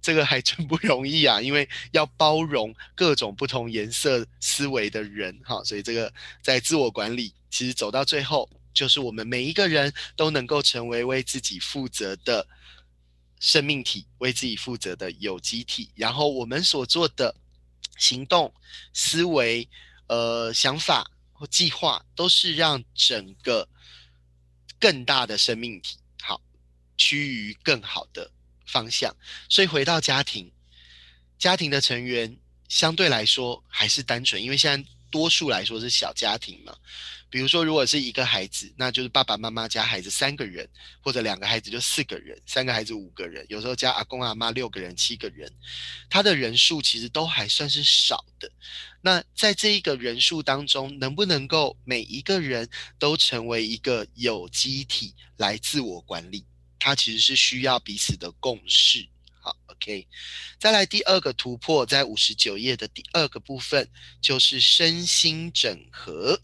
S1: 这个还真不容易啊，因为要包容各种不同颜色思维的人哈。所以这个在自我管理，其实走到最后，就是我们每一个人都能够成为为自己负责的。生命体为自己负责的有机体，然后我们所做的行动、思维、呃想法或计划，都是让整个更大的生命体好趋于更好的方向。所以回到家庭，家庭的成员相对来说还是单纯，因为现在多数来说是小家庭嘛。比如说，如果是一个孩子，那就是爸爸妈妈加孩子三个人，或者两个孩子就四个人，三个孩子五个人，有时候加阿公阿妈六个人、七个人，他的人数其实都还算是少的。那在这一个人数当中，能不能够每一个人都成为一个有机体来自我管理？它其实是需要彼此的共识。好，OK，再来第二个突破，在五十九页的第二个部分，就是身心整合。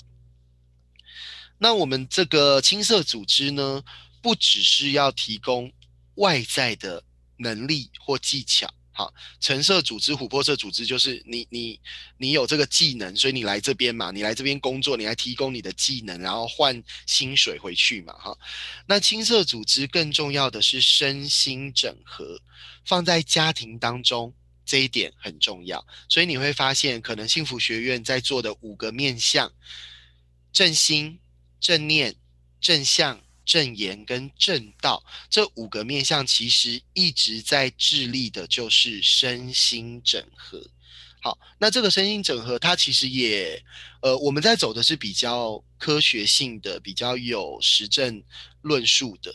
S1: 那我们这个青色组织呢，不只是要提供外在的能力或技巧，好，橙色组织、琥珀色组织就是你你你有这个技能，所以你来这边嘛，你来这边工作，你来提供你的技能，然后换薪水回去嘛，哈。那青色组织更重要的是身心整合，放在家庭当中这一点很重要，所以你会发现，可能幸福学院在做的五个面向，振兴。正念、正向、正言跟正道这五个面向，其实一直在致力的，就是身心整合。好，那这个身心整合，它其实也，呃，我们在走的是比较科学性的、比较有实证论述的。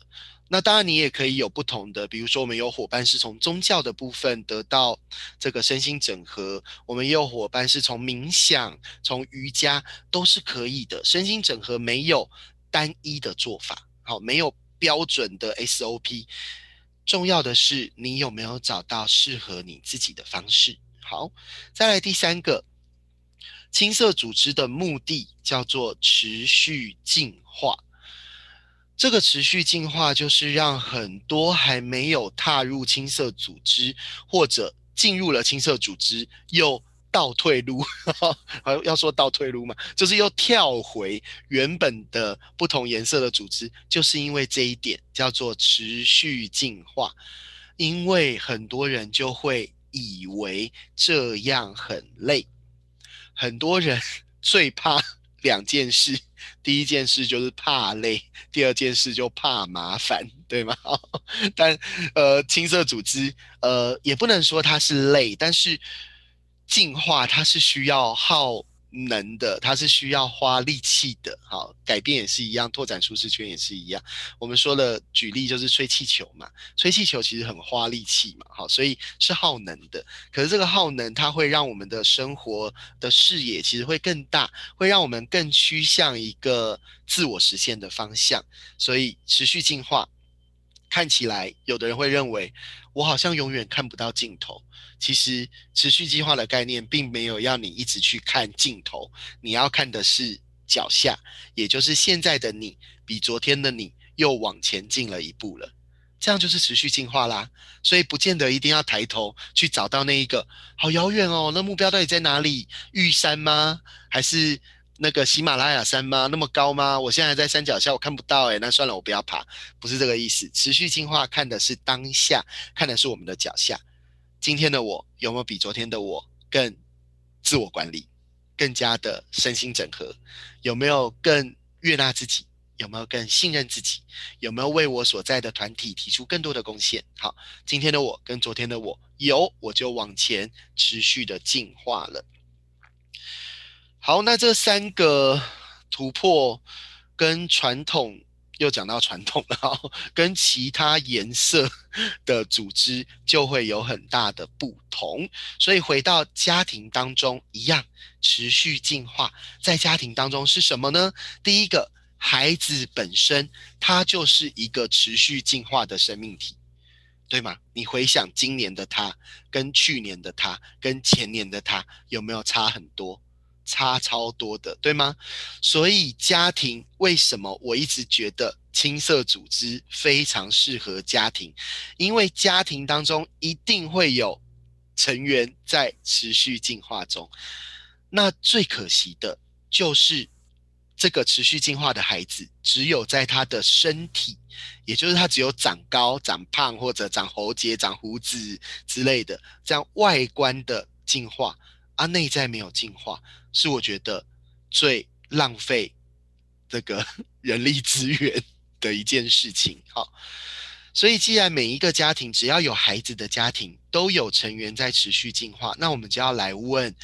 S1: 那当然，你也可以有不同的，比如说，我们有伙伴是从宗教的部分得到这个身心整合，我们也有伙伴是从冥想、从瑜伽都是可以的。身心整合没有单一的做法，好，没有标准的 SOP。重要的是你有没有找到适合你自己的方式。好，再来第三个，青色组织的目的叫做持续进化。这个持续进化，就是让很多还没有踏入青色组织，或者进入了青色组织又倒退路，要说倒退路嘛，就是又跳回原本的不同颜色的组织，就是因为这一点叫做持续进化。因为很多人就会以为这样很累，很多人 最怕两件事。第一件事就是怕累，第二件事就怕麻烦，对吗？但呃，青色组织呃也不能说它是累，但是进化它是需要耗。能的，它是需要花力气的。好，改变也是一样，拓展舒适圈也是一样。我们说的举例就是吹气球嘛，吹气球其实很花力气嘛，好，所以是耗能的。可是这个耗能，它会让我们的生活的视野其实会更大，会让我们更趋向一个自我实现的方向。所以持续进化，看起来有的人会认为我好像永远看不到尽头。其实持续计划的概念并没有要你一直去看镜头，你要看的是脚下，也就是现在的你比昨天的你又往前进了一步了，这样就是持续进化啦。所以不见得一定要抬头去找到那一个好遥远哦，那目标到底在哪里？玉山吗？还是那个喜马拉雅山吗？那么高吗？我现在在山脚下，我看不到诶，那算了，我不要爬，不是这个意思。持续进化看的是当下，看的是我们的脚下。今天的我有没有比昨天的我更自我管理，更加的身心整合？有没有更悦纳自己？有没有更信任自己？有没有为我所在的团体提出更多的贡献？好，今天的我跟昨天的我有，我就往前持续的进化了。好，那这三个突破跟传统又讲到传统了，跟其他颜色的组织就会有很大的不同。所以回到家庭当中一样，持续进化在家庭当中是什么呢？第一个，孩子本身他就是一个持续进化的生命体，对吗？你回想今年的他，跟去年的他，跟前年的他，有没有差很多？差超多的，对吗？所以家庭为什么我一直觉得青色组织非常适合家庭？因为家庭当中一定会有成员在持续进化中。那最可惜的就是这个持续进化的孩子，只有在他的身体，也就是他只有长高、长胖或者长喉结、长胡子之类的这样外观的进化。啊，内在没有进化，是我觉得最浪费这个 人力资源的一件事情。好，所以既然每一个家庭只要有孩子的家庭都有成员在持续进化，那我们就要来问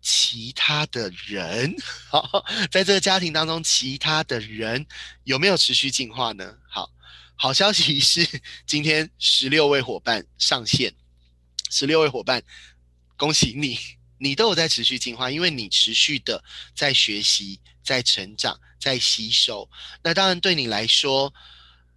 S1: 其他的人，好，在这个家庭当中，其他的人有没有持续进化呢？好，好消息是今天十六位伙伴上线，十六位伙伴，恭喜你。你都有在持续进化，因为你持续的在学习、在成长、在吸收。那当然对你来说，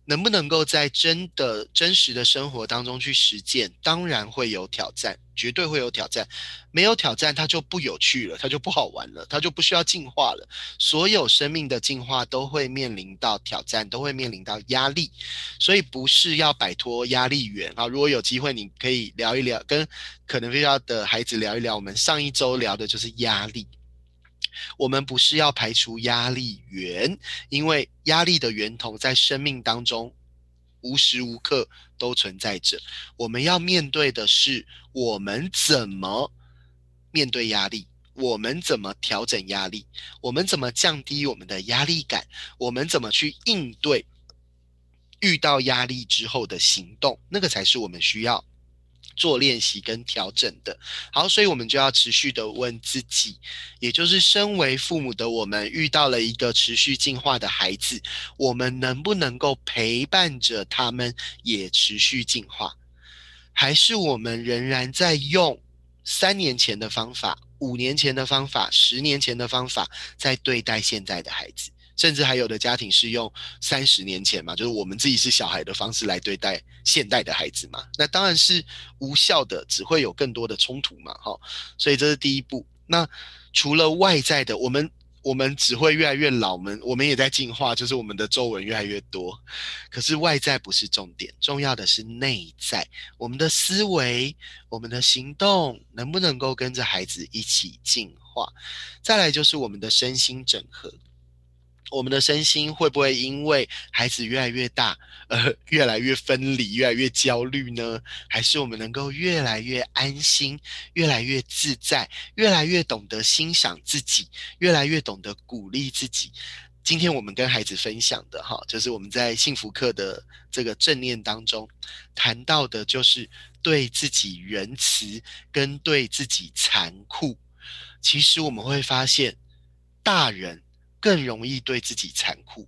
S1: 能不能够在真的真实的生活当中去实践，当然会有挑战，绝对会有挑战。没有挑战，它就不有趣了，它就不好玩了，它就不需要进化了。所有生命的进化都会面临到挑战，都会面临到压力，所以不是要摆脱压力源啊。如果有机会，你可以聊一聊，跟可能需要的孩子聊一聊。我们上一周聊的就是压力。我们不是要排除压力源，因为压力的源头在生命当中无时无刻都存在着。我们要面对的是，我们怎么面对压力，我们怎么调整压力，我们怎么降低我们的压力感，我们怎么去应对遇到压力之后的行动，那个才是我们需要。做练习跟调整的，好，所以我们就要持续的问自己，也就是身为父母的我们，遇到了一个持续进化的孩子，我们能不能够陪伴着他们也持续进化，还是我们仍然在用三年前的方法、五年前的方法、十年前的方法在对待现在的孩子？甚至还有的家庭是用三十年前嘛，就是我们自己是小孩的方式来对待现代的孩子嘛，那当然是无效的，只会有更多的冲突嘛，哈。所以这是第一步。那除了外在的，我们我们只会越来越老，我们我们也在进化，就是我们的皱纹越来越多。可是外在不是重点，重要的是内在，我们的思维、我们的行动能不能够跟着孩子一起进化？再来就是我们的身心整合。我们的身心会不会因为孩子越来越大，而越来越分离、越来越焦虑呢？还是我们能够越来越安心、越来越自在、越来越懂得欣赏自己、越来越懂得鼓励自己？今天我们跟孩子分享的哈，就是我们在幸福课的这个正念当中谈到的，就是对自己仁慈跟对自己残酷。其实我们会发现，大人。更容易对自己残酷。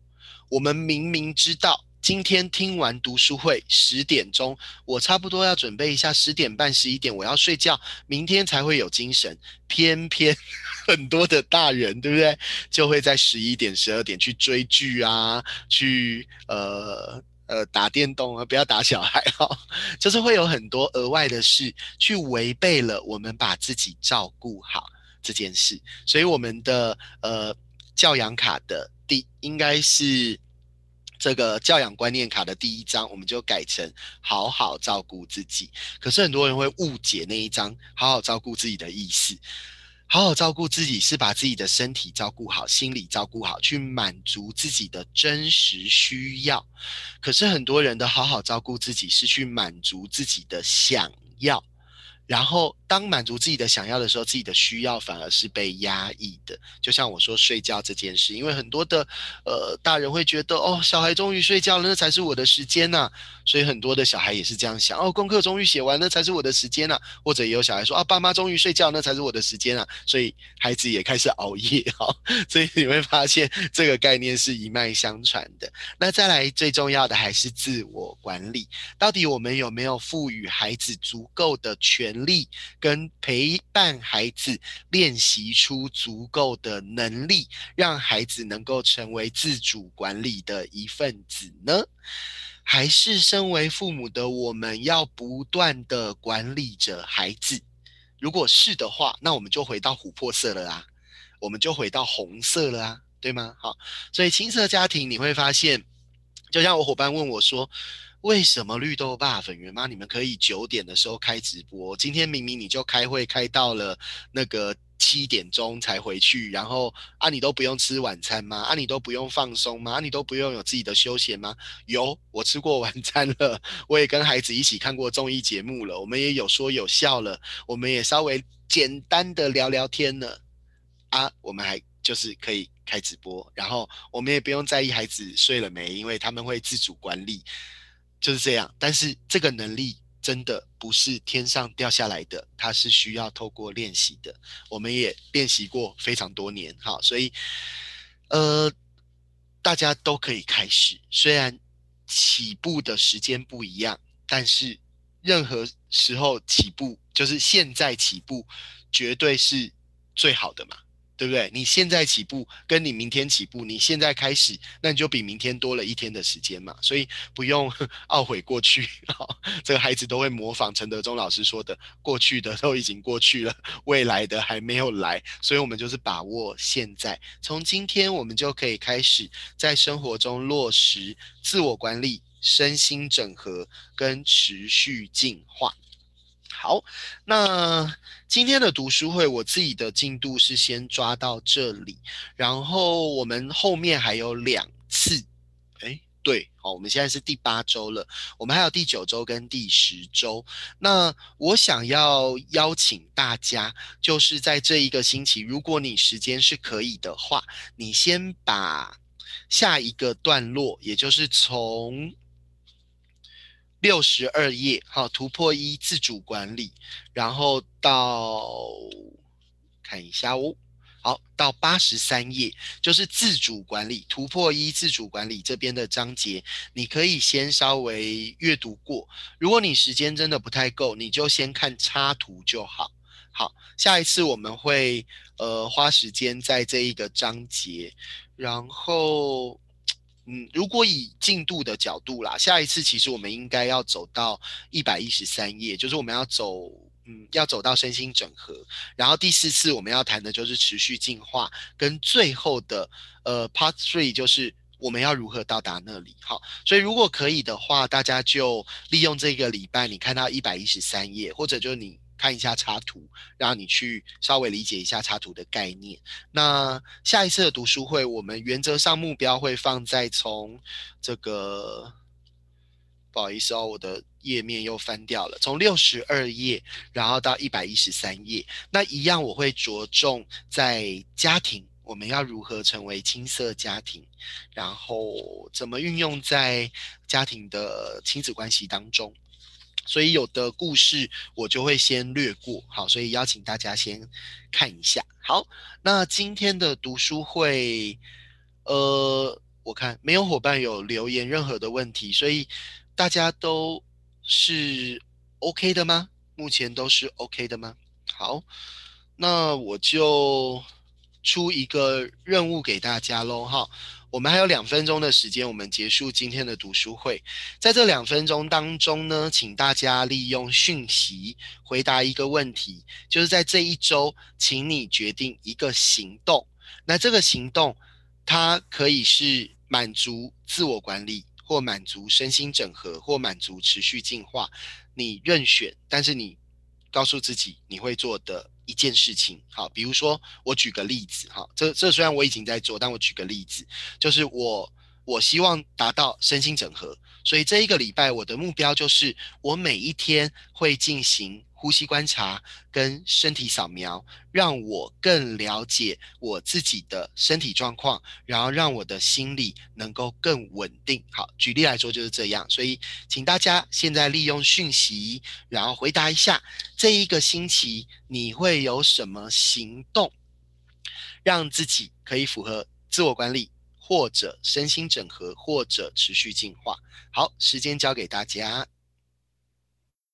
S1: 我们明明知道今天听完读书会十点钟，我差不多要准备一下，十点半、十一点我要睡觉，明天才会有精神。偏偏 很多的大人，对不对？就会在十一点、十二点去追剧啊，去呃呃打电动啊，不要打小孩哈，就是会有很多额外的事，去违背了我们把自己照顾好这件事。所以我们的呃。教养卡的第应该是这个教养观念卡的第一章，我们就改成好好照顾自己。可是很多人会误解那一张好好照顾自己的意思。好好照顾自己是把自己的身体照顾好，心理照顾好，去满足自己的真实需要。可是很多人的好好照顾自己是去满足自己的想要。然后当满足自己的想要的时候，自己的需要反而是被压抑的。就像我说睡觉这件事，因为很多的呃大人会觉得哦，小孩终于睡觉了，那才是我的时间呐。所以很多的小孩也是这样想哦，功课终于写完，那才是我的时间呐。或者也有小孩说啊，爸妈终于睡觉，那才是我的时间啊。所以孩子也开始熬夜哈。所以你会发现这个概念是一脉相传的。那再来最重要的还是自我管理，到底我们有没有赋予孩子足够的权力，跟陪伴孩子练习出足够的能力，让孩子能够成为自主管理的一份子呢？还是身为父母的我们要不断的管理着孩子？如果是的话，那我们就回到琥珀色了啊，我们就回到红色了啊，对吗？好，所以青色家庭你会发现，就像我伙伴问我说。为什么绿豆爸粉圆妈你们可以九点的时候开直播？今天明明你就开会开到了那个七点钟才回去，然后啊你都不用吃晚餐吗？啊你都不用放松吗？啊你都不用有自己的休闲吗？有，我吃过晚餐了，我也跟孩子一起看过综艺节目了，我们也有说有笑了，我们也稍微简单的聊聊天了，啊，我们还就是可以开直播，然后我们也不用在意孩子睡了没，因为他们会自主管理。就是这样，但是这个能力真的不是天上掉下来的，它是需要透过练习的。我们也练习过非常多年，哈，所以呃，大家都可以开始。虽然起步的时间不一样，但是任何时候起步，就是现在起步，绝对是最好的嘛。对不对？你现在起步，跟你明天起步，你现在开始，那你就比明天多了一天的时间嘛，所以不用 懊悔过去。这个孩子都会模仿陈德忠老师说的：“过去的都已经过去了，未来的还没有来。”所以，我们就是把握现在，从今天我们就可以开始在生活中落实自我管理、身心整合跟持续进化。好，那今天的读书会，我自己的进度是先抓到这里，然后我们后面还有两次，哎，对，好，我们现在是第八周了，我们还有第九周跟第十周。那我想要邀请大家，就是在这一个星期，如果你时间是可以的话，你先把下一个段落，也就是从。六十二页，好，突破一自主管理，然后到看一下哦，好，到八十三页就是自主管理，突破一自主管理这边的章节，你可以先稍微阅读过。如果你时间真的不太够，你就先看插图就好。好，下一次我们会呃花时间在这一个章节，然后。嗯，如果以进度的角度啦，下一次其实我们应该要走到一百一十三页，就是我们要走，嗯，要走到身心整合。然后第四次我们要谈的就是持续进化，跟最后的呃 Part Three 就是我们要如何到达那里。好，所以如果可以的话，大家就利用这个礼拜，你看到一百一十三页，或者就是你。看一下插图，让你去稍微理解一下插图的概念。那下一次的读书会，我们原则上目标会放在从这个，不好意思哦，我的页面又翻掉了，从六十二页，然后到一百一十三页。那一样我会着重在家庭，我们要如何成为青涩家庭，然后怎么运用在家庭的亲子关系当中。所以有的故事我就会先略过，好，所以邀请大家先看一下。好，那今天的读书会，呃，我看没有伙伴有留言任何的问题，所以大家都是 OK 的吗？目前都是 OK 的吗？好，那我就出一个任务给大家喽，哈。我们还有两分钟的时间，我们结束今天的读书会。在这两分钟当中呢，请大家利用讯息回答一个问题，就是在这一周，请你决定一个行动。那这个行动，它可以是满足自我管理，或满足身心整合，或满足持续进化，你任选。但是你告诉自己你会做的。一件事情，好，比如说我举个例子，哈，这这虽然我已经在做，但我举个例子，就是我我希望达到身心整合，所以这一个礼拜我的目标就是我每一天会进行。呼吸观察跟身体扫描，让我更了解我自己的身体状况，然后让我的心理能够更稳定。好，举例来说就是这样。所以，请大家现在利用讯息，然后回答一下这一个星期你会有什么行动，让自己可以符合自我管理，或者身心整合，或者持续进化。好，时间交给大家。